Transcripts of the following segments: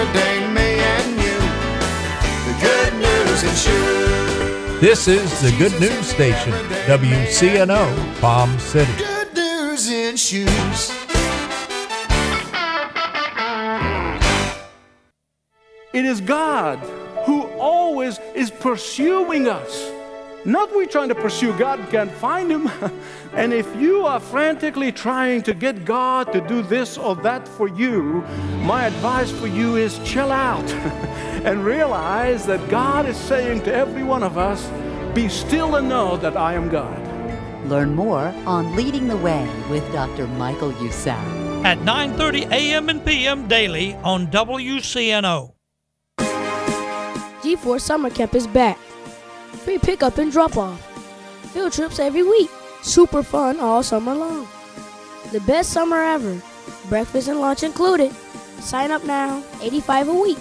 every day, me and you. The good news in shoes. This is the Good News Station, WCNO, Palm City. Good news in shoes. It is God who always is pursuing us. Not we trying to pursue God, can't find Him. and if you are frantically trying to get God to do this or that for you, my advice for you is chill out and realize that God is saying to every one of us, Be still and know that I am God. Learn more on Leading the Way with Dr. Michael Youssef. at 9:30 a.m. and p.m. daily on WCNO. G4 Summer Camp is back. Free pickup and drop off. Field trips every week. Super fun all summer long. The best summer ever. Breakfast and lunch included. Sign up now, 85 a week.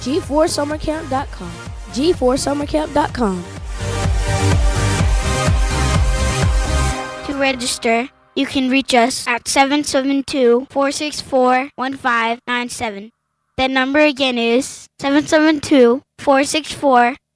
G4summercamp.com. G4summercamp.com. To register, you can reach us at 772 464 1597. That number again is 772 464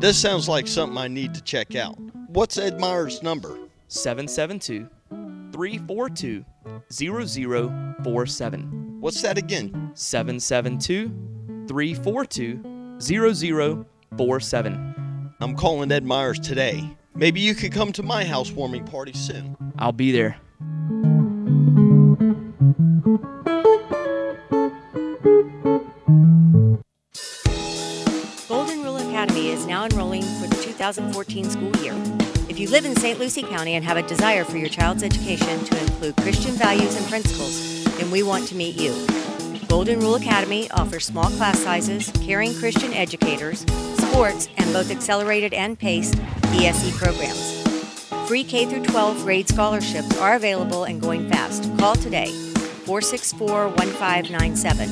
This sounds like something I need to check out. What's Ed Meyer's number? 772 342 0047. What's that again? 772 342 0047. I'm calling Ed Myers today. Maybe you could come to my housewarming party soon. I'll be there. 2014 school year. If you live in St. Lucie County and have a desire for your child's education to include Christian values and principles, then we want to meet you. Golden Rule Academy offers small class sizes, caring Christian educators, sports, and both accelerated and paced ESE programs. Free K through 12 grade scholarships are available and going fast. Call today 464 1597.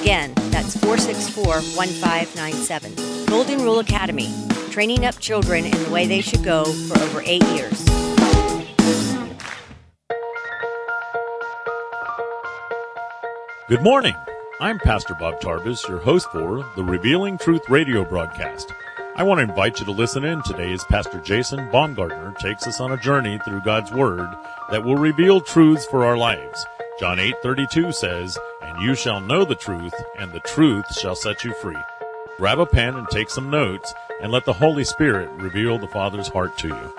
Again, that's 464 1597. Golden Rule Academy, training up children in the way they should go for over eight years. Good morning. I'm Pastor Bob Tarvis, your host for the Revealing Truth radio broadcast. I want to invite you to listen in today as Pastor Jason Baumgartner takes us on a journey through God's Word that will reveal truths for our lives. John 8:32 says, "And you shall know the truth, and the truth shall set you free." Grab a pen and take some notes, and let the Holy Spirit reveal the Father's heart to you.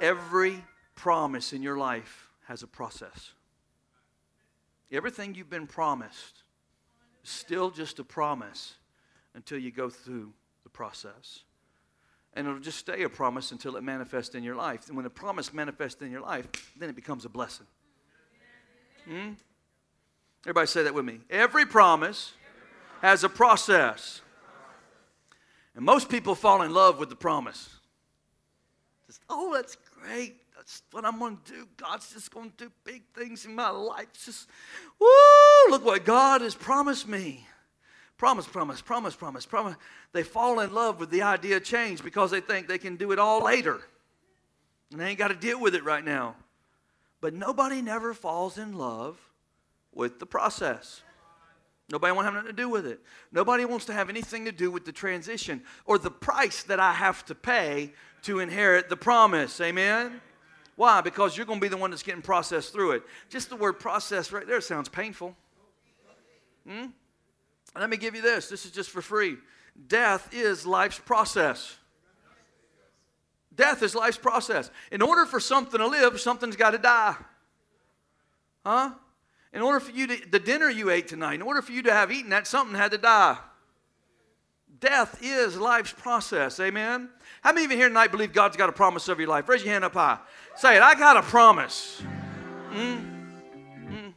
Every promise in your life has a process. Everything you've been promised is still just a promise until you go through the process. And it'll just stay a promise until it manifests in your life. And when the promise manifests in your life, then it becomes a blessing. Hmm? Everybody say that with me. Every promise has a process. And most people fall in love with the promise. Just, oh, that's great. That's what I'm going to do. God's just going to do big things in my life. Just, woo, look what God has promised me. Promise, promise, promise, promise, promise. They fall in love with the idea of change because they think they can do it all later. And they ain't got to deal with it right now. But nobody never falls in love with the process. Nobody wants to have nothing to do with it. Nobody wants to have anything to do with the transition or the price that I have to pay to inherit the promise. Amen? Why? Because you're going to be the one that's getting processed through it. Just the word process right there sounds painful. Hmm? Let me give you this. This is just for free. Death is life's process. Death is life's process. In order for something to live, something's got to die. Huh? In order for you to, the dinner you ate tonight, in order for you to have eaten that, something had to die. Death is life's process. Amen? How many of you here tonight believe God's got a promise over your life? Raise your hand up high. Say it. I got a promise. Mm. Mm.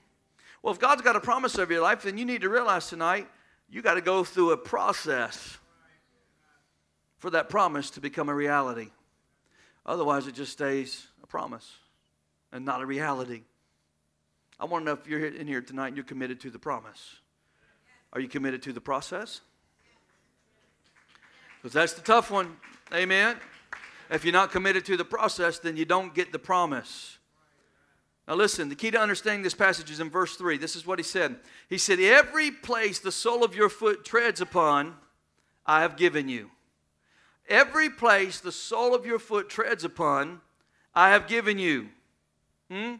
Well, if God's got a promise over your life, then you need to realize tonight you got to go through a process for that promise to become a reality. Otherwise, it just stays a promise and not a reality. I want to know if you're in here tonight and you're committed to the promise. Are you committed to the process? Because that's the tough one. Amen. If you're not committed to the process, then you don't get the promise. Now, listen, the key to understanding this passage is in verse 3. This is what he said. He said, Every place the sole of your foot treads upon, I have given you. Every place the sole of your foot treads upon, I have given you. Hmm?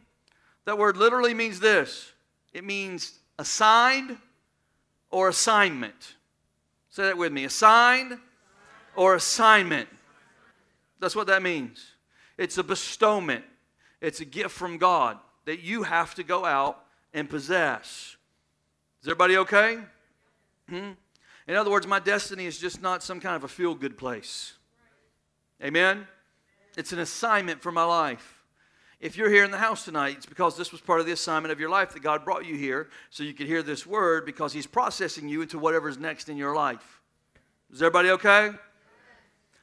That word literally means this it means assigned or assignment. Say that with me assigned or assignment. That's what that means. It's a bestowment, it's a gift from God that you have to go out and possess. Is everybody okay? Hmm? In other words, my destiny is just not some kind of a feel good place. Amen? It's an assignment for my life. If you're here in the house tonight, it's because this was part of the assignment of your life that God brought you here so you could hear this word because He's processing you into whatever's next in your life. Is everybody okay?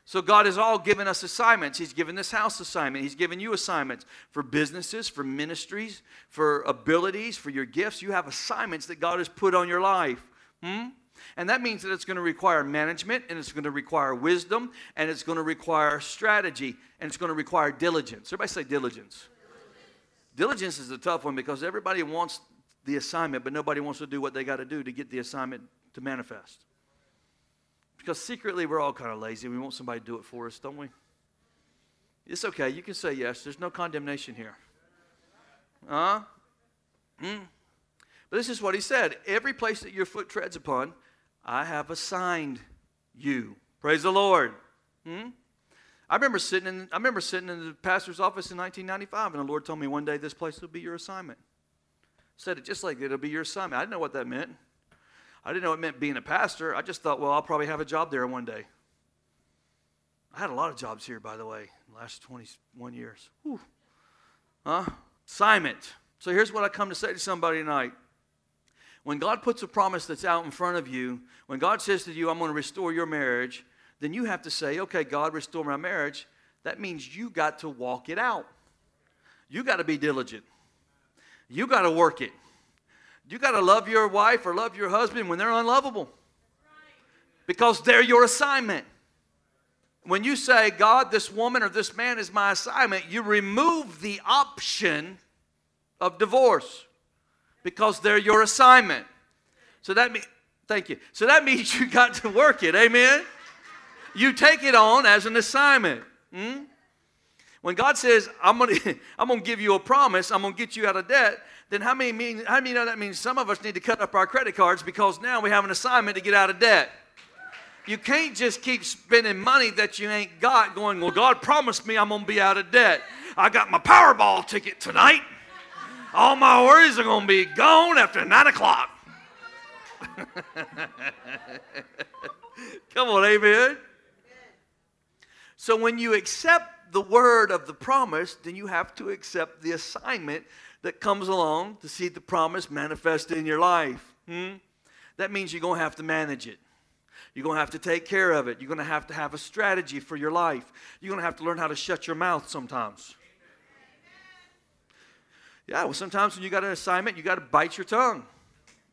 So God has all given us assignments. He's given this house assignment. He's given you assignments for businesses, for ministries, for abilities, for your gifts. You have assignments that God has put on your life. Hmm? And that means that it's going to require management, and it's going to require wisdom, and it's going to require strategy, and it's going to require diligence. Everybody say diligence. Diligence is a tough one because everybody wants the assignment, but nobody wants to do what they got to do to get the assignment to manifest. Because secretly, we're all kind of lazy. We want somebody to do it for us, don't we? It's okay. You can say yes. There's no condemnation here. Huh? Hmm. But this is what he said Every place that your foot treads upon, I have assigned you. Praise the Lord. Hmm? I remember sitting in I remember sitting in the pastor's office in 1995, and the Lord told me one day this place will be your assignment. Said it just like it'll be your assignment. I didn't know what that meant. I didn't know it meant being a pastor. I just thought, well, I'll probably have a job there one day. I had a lot of jobs here, by the way, in the last 21 years. Whew. Huh? Assignment. So here's what I come to say to somebody tonight. When God puts a promise that's out in front of you, when God says to you, I'm going to restore your marriage, then you have to say, okay, God, restore my marriage. That means you got to walk it out. You got to be diligent. You got to work it. You got to love your wife or love your husband when they're unlovable because they're your assignment. When you say, God, this woman or this man is my assignment, you remove the option of divorce because they're your assignment. So that means, thank you. So that means you got to work it. Amen? You take it on as an assignment. Hmm? When God says, I'm going to I'm gonna give you a promise, I'm going to get you out of debt, then how many, mean, how many know that means some of us need to cut up our credit cards because now we have an assignment to get out of debt? You can't just keep spending money that you ain't got going, well, God promised me I'm going to be out of debt. I got my Powerball ticket tonight. All my worries are going to be gone after 9 o'clock. Come on, amen. So when you accept the word of the promise, then you have to accept the assignment that comes along to see the promise manifest in your life. Hmm? That means you're going to have to manage it. You're going to have to take care of it. You're going to have to have a strategy for your life. You're going to have to learn how to shut your mouth sometimes. Yeah, well, sometimes when you got an assignment, you got to bite your tongue.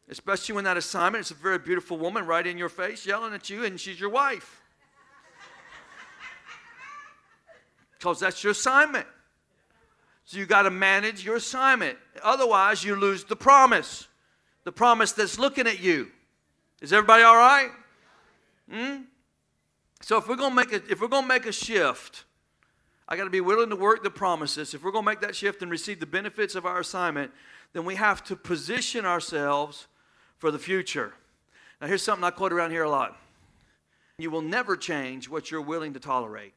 Especially when that assignment is a very beautiful woman right in your face yelling at you, and she's your wife. Because that's your assignment. So you got to manage your assignment. Otherwise, you lose the promise. The promise that's looking at you. Is everybody all right? Hmm? So if we're gonna make a if we're gonna make a shift, I got to be willing to work the promises. If we're gonna make that shift and receive the benefits of our assignment, then we have to position ourselves for the future. Now, here's something I quote around here a lot you will never change what you're willing to tolerate.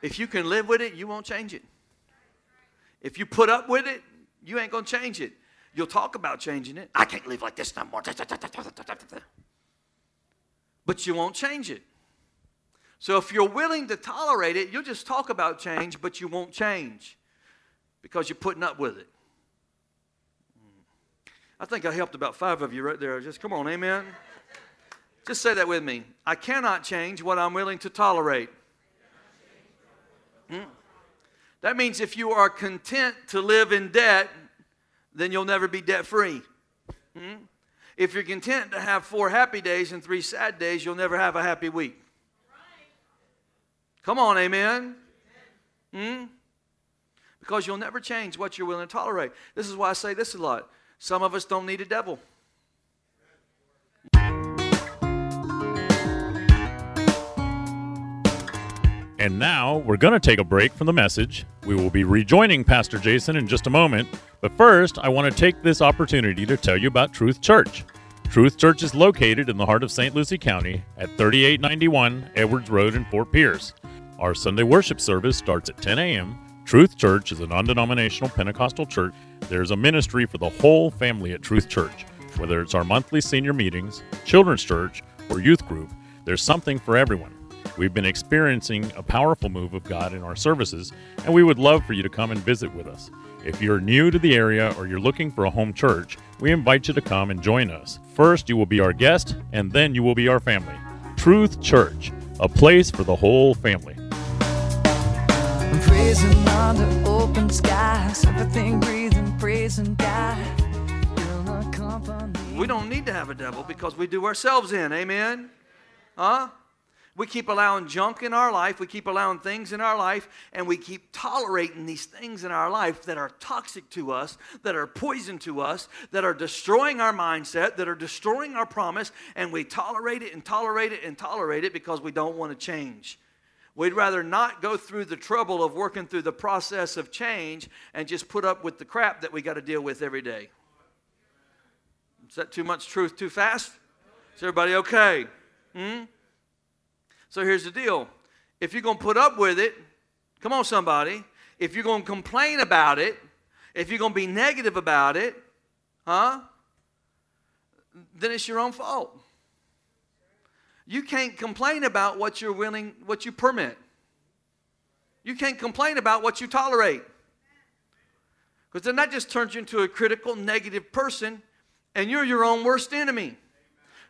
If you can live with it, you won't change it. If you put up with it, you ain't going to change it. You'll talk about changing it. I can't live like this no more. But you won't change it. So if you're willing to tolerate it, you'll just talk about change, but you won't change because you're putting up with it. I think I helped about five of you right there. Just come on, amen. Just say that with me. I cannot change what I'm willing to tolerate. Hmm? That means if you are content to live in debt, then you'll never be debt free. Hmm? If you're content to have four happy days and three sad days, you'll never have a happy week. Come on, amen. Hmm? Because you'll never change what you're willing to tolerate. This is why I say this a lot. Some of us don't need a devil. And now we're going to take a break from the message. We will be rejoining Pastor Jason in just a moment. But first, I want to take this opportunity to tell you about Truth Church. Truth Church is located in the heart of St. Lucie County at 3891 Edwards Road in Fort Pierce. Our Sunday worship service starts at 10 a.m. Truth Church is a non denominational Pentecostal church. There's a ministry for the whole family at Truth Church. Whether it's our monthly senior meetings, children's church, or youth group, there's something for everyone. We've been experiencing a powerful move of God in our services, and we would love for you to come and visit with us. If you're new to the area or you're looking for a home church, we invite you to come and join us. First, you will be our guest, and then you will be our family. Truth Church, a place for the whole family. Praising under open skies, everything breathing, praising God. We don't need to have a devil because we do ourselves in. Amen? Huh? We keep allowing junk in our life, we keep allowing things in our life, and we keep tolerating these things in our life that are toxic to us, that are poison to us, that are destroying our mindset, that are destroying our promise, and we tolerate it and tolerate it and tolerate it because we don't want to change. We'd rather not go through the trouble of working through the process of change and just put up with the crap that we got to deal with every day. Is that too much truth too fast? Is everybody okay? Hmm? So here's the deal if you're going to put up with it, come on, somebody. If you're going to complain about it, if you're going to be negative about it, huh? Then it's your own fault. You can't complain about what you're willing, what you permit. You can't complain about what you tolerate. Because then that just turns you into a critical, negative person, and you're your own worst enemy.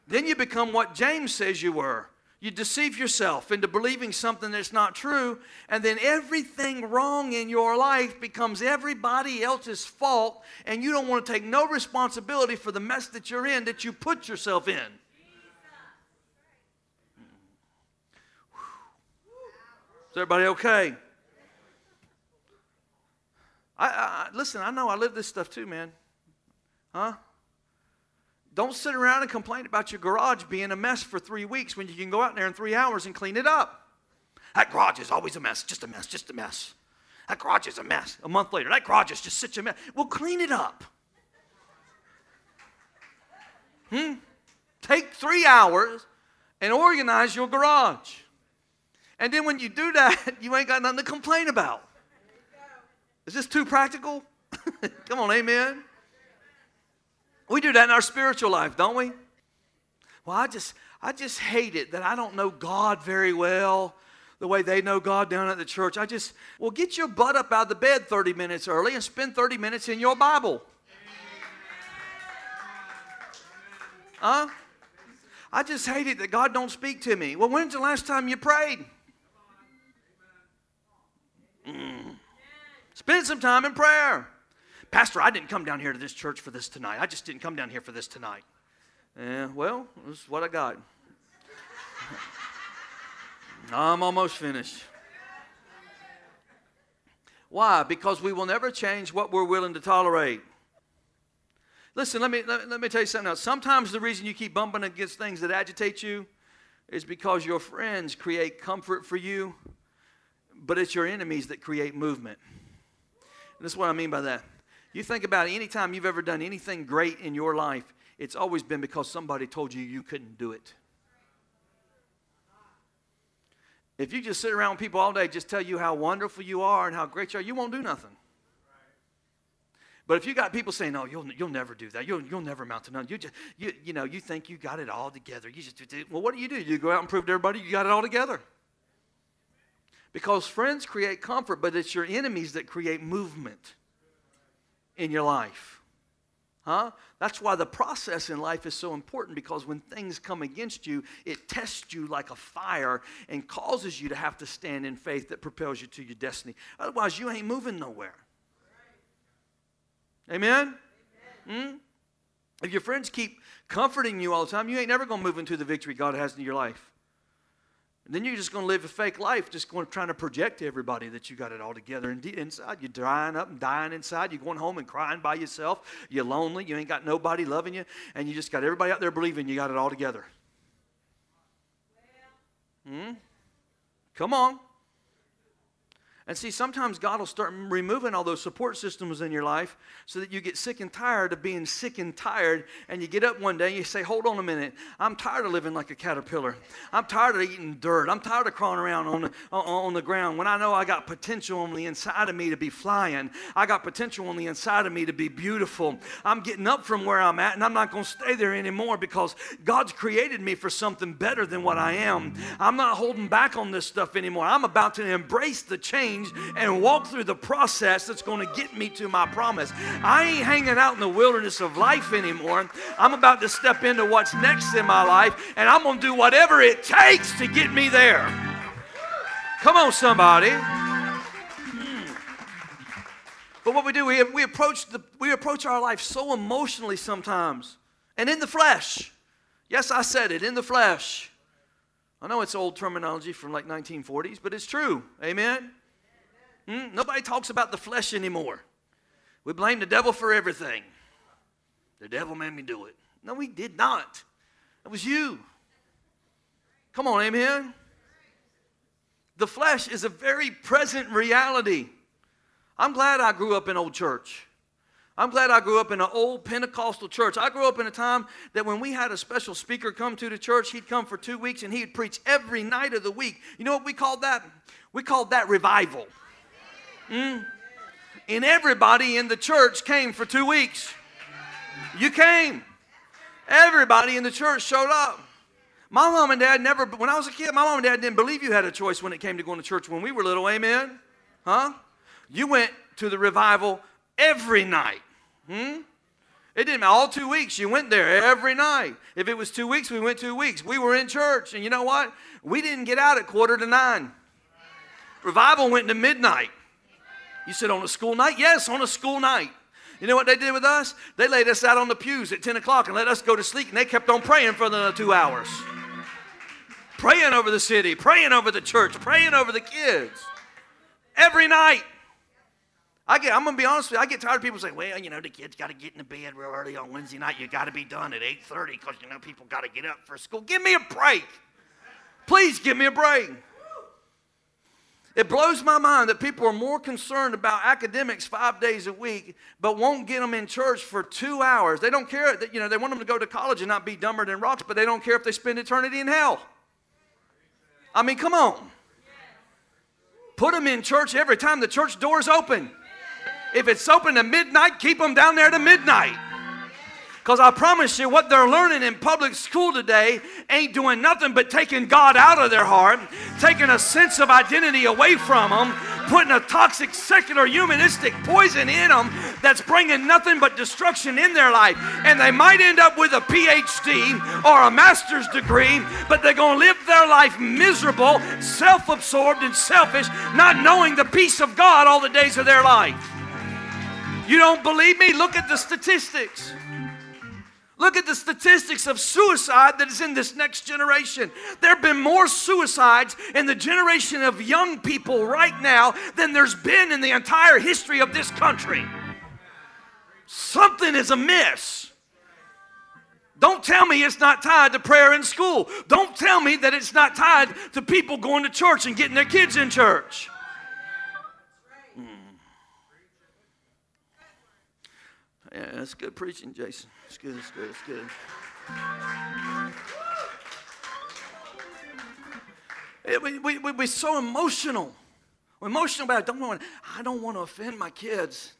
Then you become what James says you were you deceive yourself into believing something that's not true, and then everything wrong in your life becomes everybody else's fault, and you don't want to take no responsibility for the mess that you're in that you put yourself in. Is everybody okay? I, I, listen. I know I live this stuff too, man. Huh? Don't sit around and complain about your garage being a mess for three weeks when you can go out there in three hours and clean it up. That garage is always a mess, just a mess, just a mess. That garage is a mess. A month later, that garage is just such a mess. Well, clean it up. Hmm? Take three hours and organize your garage. And then when you do that, you ain't got nothing to complain about. Is this too practical? Come on, amen. We do that in our spiritual life, don't we? Well, I just I just hate it that I don't know God very well the way they know God down at the church. I just well get your butt up out of the bed 30 minutes early and spend 30 minutes in your Bible. Huh? I just hate it that God don't speak to me. Well, when's the last time you prayed? Mm. Spend some time in prayer. Pastor, I didn't come down here to this church for this tonight. I just didn't come down here for this tonight. Yeah, well, this is what I got. I'm almost finished. Why? Because we will never change what we're willing to tolerate. Listen, let me, let, let me tell you something else. Sometimes the reason you keep bumping against things that agitate you is because your friends create comfort for you, but it's your enemies that create movement. And this is what I mean by that. You think about any time you've ever done anything great in your life, it's always been because somebody told you you couldn't do it. If you just sit around people all day, just tell you how wonderful you are and how great you are, you won't do nothing. But if you got people saying, "No, you'll, you'll never do that. You'll, you'll never amount to none. You just you, you know you think you got it all together. You just well, what do you do? You go out and prove to everybody you got it all together. Because friends create comfort, but it's your enemies that create movement in your life. Huh? That's why the process in life is so important because when things come against you, it tests you like a fire and causes you to have to stand in faith that propels you to your destiny. Otherwise, you ain't moving nowhere. Amen? Hmm? If your friends keep comforting you all the time, you ain't never going to move into the victory God has in your life. And then you're just going to live a fake life, just going trying to project to everybody that you got it all together. And inside, you're drying up and dying inside. You're going home and crying by yourself. You're lonely. You ain't got nobody loving you, and you just got everybody out there believing you got it all together. Hmm? Come on. And see, sometimes God will start removing all those support systems in your life so that you get sick and tired of being sick and tired. And you get up one day and you say, Hold on a minute. I'm tired of living like a caterpillar. I'm tired of eating dirt. I'm tired of crawling around on the, on the ground when I know I got potential on the inside of me to be flying. I got potential on the inside of me to be beautiful. I'm getting up from where I'm at and I'm not going to stay there anymore because God's created me for something better than what I am. I'm not holding back on this stuff anymore. I'm about to embrace the change and walk through the process that's going to get me to my promise. I ain't hanging out in the wilderness of life anymore. I'm about to step into what's next in my life, and I'm going to do whatever it takes to get me there. Come on, somebody. Hmm. But what we do, we, we, approach the, we approach our life so emotionally sometimes and in the flesh. Yes, I said it, in the flesh. I know it's old terminology from like 1940s, but it's true. Amen? Hmm? Nobody talks about the flesh anymore. We blame the devil for everything. The devil made me do it. No, he did not. It was you. Come on, amen. The flesh is a very present reality. I'm glad I grew up in old church. I'm glad I grew up in an old Pentecostal church. I grew up in a time that when we had a special speaker come to the church, he'd come for two weeks and he'd preach every night of the week. You know what we called that? We called that revival. Mm. And everybody in the church came for two weeks. You came. Everybody in the church showed up. My mom and dad never, when I was a kid, my mom and dad didn't believe you had a choice when it came to going to church when we were little. Amen? Huh? You went to the revival every night. Hmm? It didn't matter. All two weeks, you went there every night. If it was two weeks, we went two weeks. We were in church. And you know what? We didn't get out at quarter to nine. Revival went to midnight. You said on a school night? Yes, on a school night. You know what they did with us? They laid us out on the pews at 10 o'clock and let us go to sleep, and they kept on praying for another two hours. Praying over the city, praying over the church, praying over the kids. Every night. I get, I'm gonna be honest with you, I get tired of people saying, well, you know, the kids gotta get in the bed real early on Wednesday night. You gotta be done at 8:30 because you know people gotta get up for school. Give me a break. Please give me a break. It blows my mind that people are more concerned about academics five days a week, but won't get them in church for two hours. They don't care that, you know, they want them to go to college and not be dumber than rocks, but they don't care if they spend eternity in hell. I mean, come on. Put them in church every time the church door's open. If it's open to midnight, keep them down there to midnight. Because I promise you, what they're learning in public school today ain't doing nothing but taking God out of their heart, taking a sense of identity away from them, putting a toxic, secular, humanistic poison in them that's bringing nothing but destruction in their life. And they might end up with a PhD or a master's degree, but they're going to live their life miserable, self absorbed, and selfish, not knowing the peace of God all the days of their life. You don't believe me? Look at the statistics. Look at the statistics of suicide that is in this next generation. There have been more suicides in the generation of young people right now than there's been in the entire history of this country. Something is amiss. Don't tell me it's not tied to prayer in school. Don't tell me that it's not tied to people going to church and getting their kids in church. Hmm. Yeah, that's good preaching, Jason. It's good, it's good, it's good. Yeah, we, we, we, we're so emotional. We're emotional about it. Don't want, I don't want to offend my kids.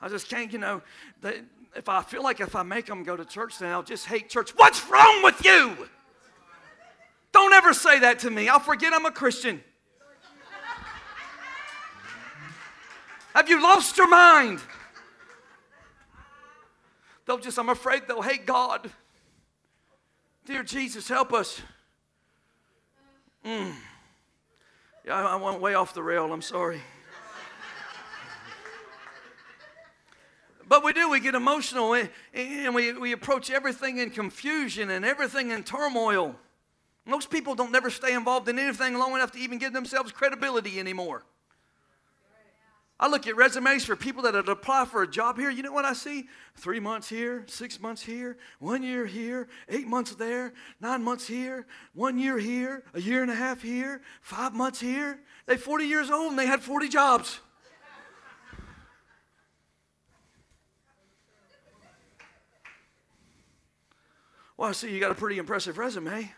I just can't, you know, they, if I feel like if I make them go to church, then I'll just hate church. What's wrong with you? Don't ever say that to me. I'll forget I'm a Christian. Have you lost your mind? They'll just, I'm afraid they'll hate God. Dear Jesus, help us. Mm. Yeah, I, I went way off the rail. I'm sorry. But we do, we get emotional and we, we approach everything in confusion and everything in turmoil. Most people don't never stay involved in anything long enough to even give themselves credibility anymore. I look at resumes for people that have applied for a job here. You know what I see? Three months here, six months here, one year here, eight months there, nine months here, one year here, a year and a half here, five months here. They're 40 years old and they had 40 jobs. Well, I see you got a pretty impressive resume.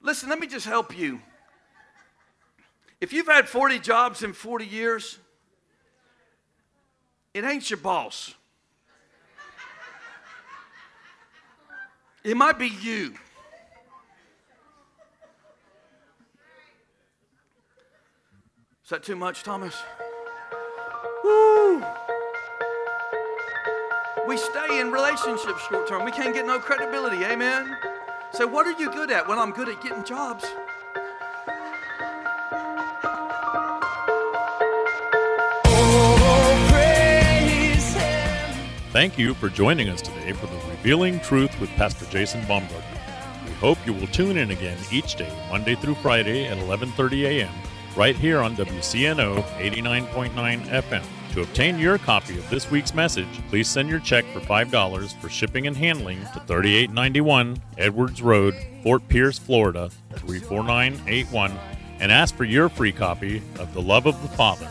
Listen, let me just help you. If you've had 40 jobs in 40 years, it ain't your boss. It might be you. Is that too much, Thomas? Woo! We stay in relationships short term. We can't get no credibility. Amen. So, what are you good at? Well, I'm good at getting jobs. Thank you for joining us today for the Revealing Truth with Pastor Jason Baumgartner. We hope you will tune in again each day, Monday through Friday at 11:30 a.m. right here on WCNO 89.9 FM. To obtain your copy of this week's message, please send your check for $5 for shipping and handling to 3891 Edwards Road, Fort Pierce, Florida 34981 and ask for your free copy of The Love of the Father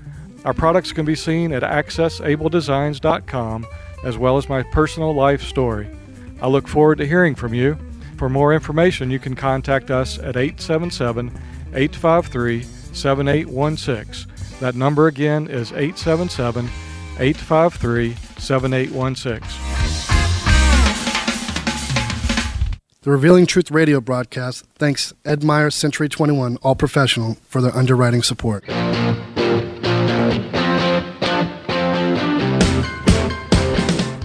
Our products can be seen at accessabledesigns.com as well as my personal life story. I look forward to hearing from you. For more information, you can contact us at 877 853 7816. That number again is 877 853 7816. The Revealing Truth radio broadcast thanks Ed Meyer Century 21 All Professional for their underwriting support.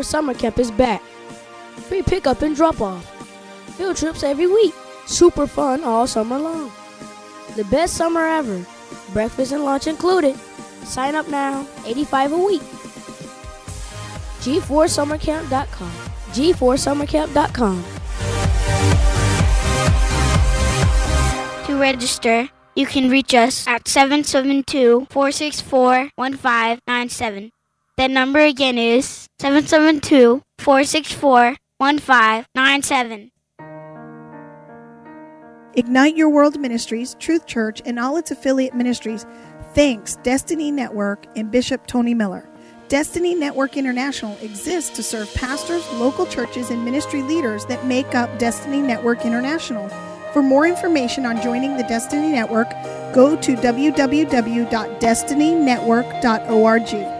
G4 Summer Camp is back. Free pickup and drop off. Field trips every week. Super fun all summer long. The best summer ever. Breakfast and lunch included. Sign up now, 85 a week. G4summercamp.com. G4summercamp.com. To register, you can reach us at 772 464 1597. That number again is 772 464 1597. Ignite Your World Ministries, Truth Church, and all its affiliate ministries thanks Destiny Network and Bishop Tony Miller. Destiny Network International exists to serve pastors, local churches, and ministry leaders that make up Destiny Network International. For more information on joining the Destiny Network, go to www.destinynetwork.org.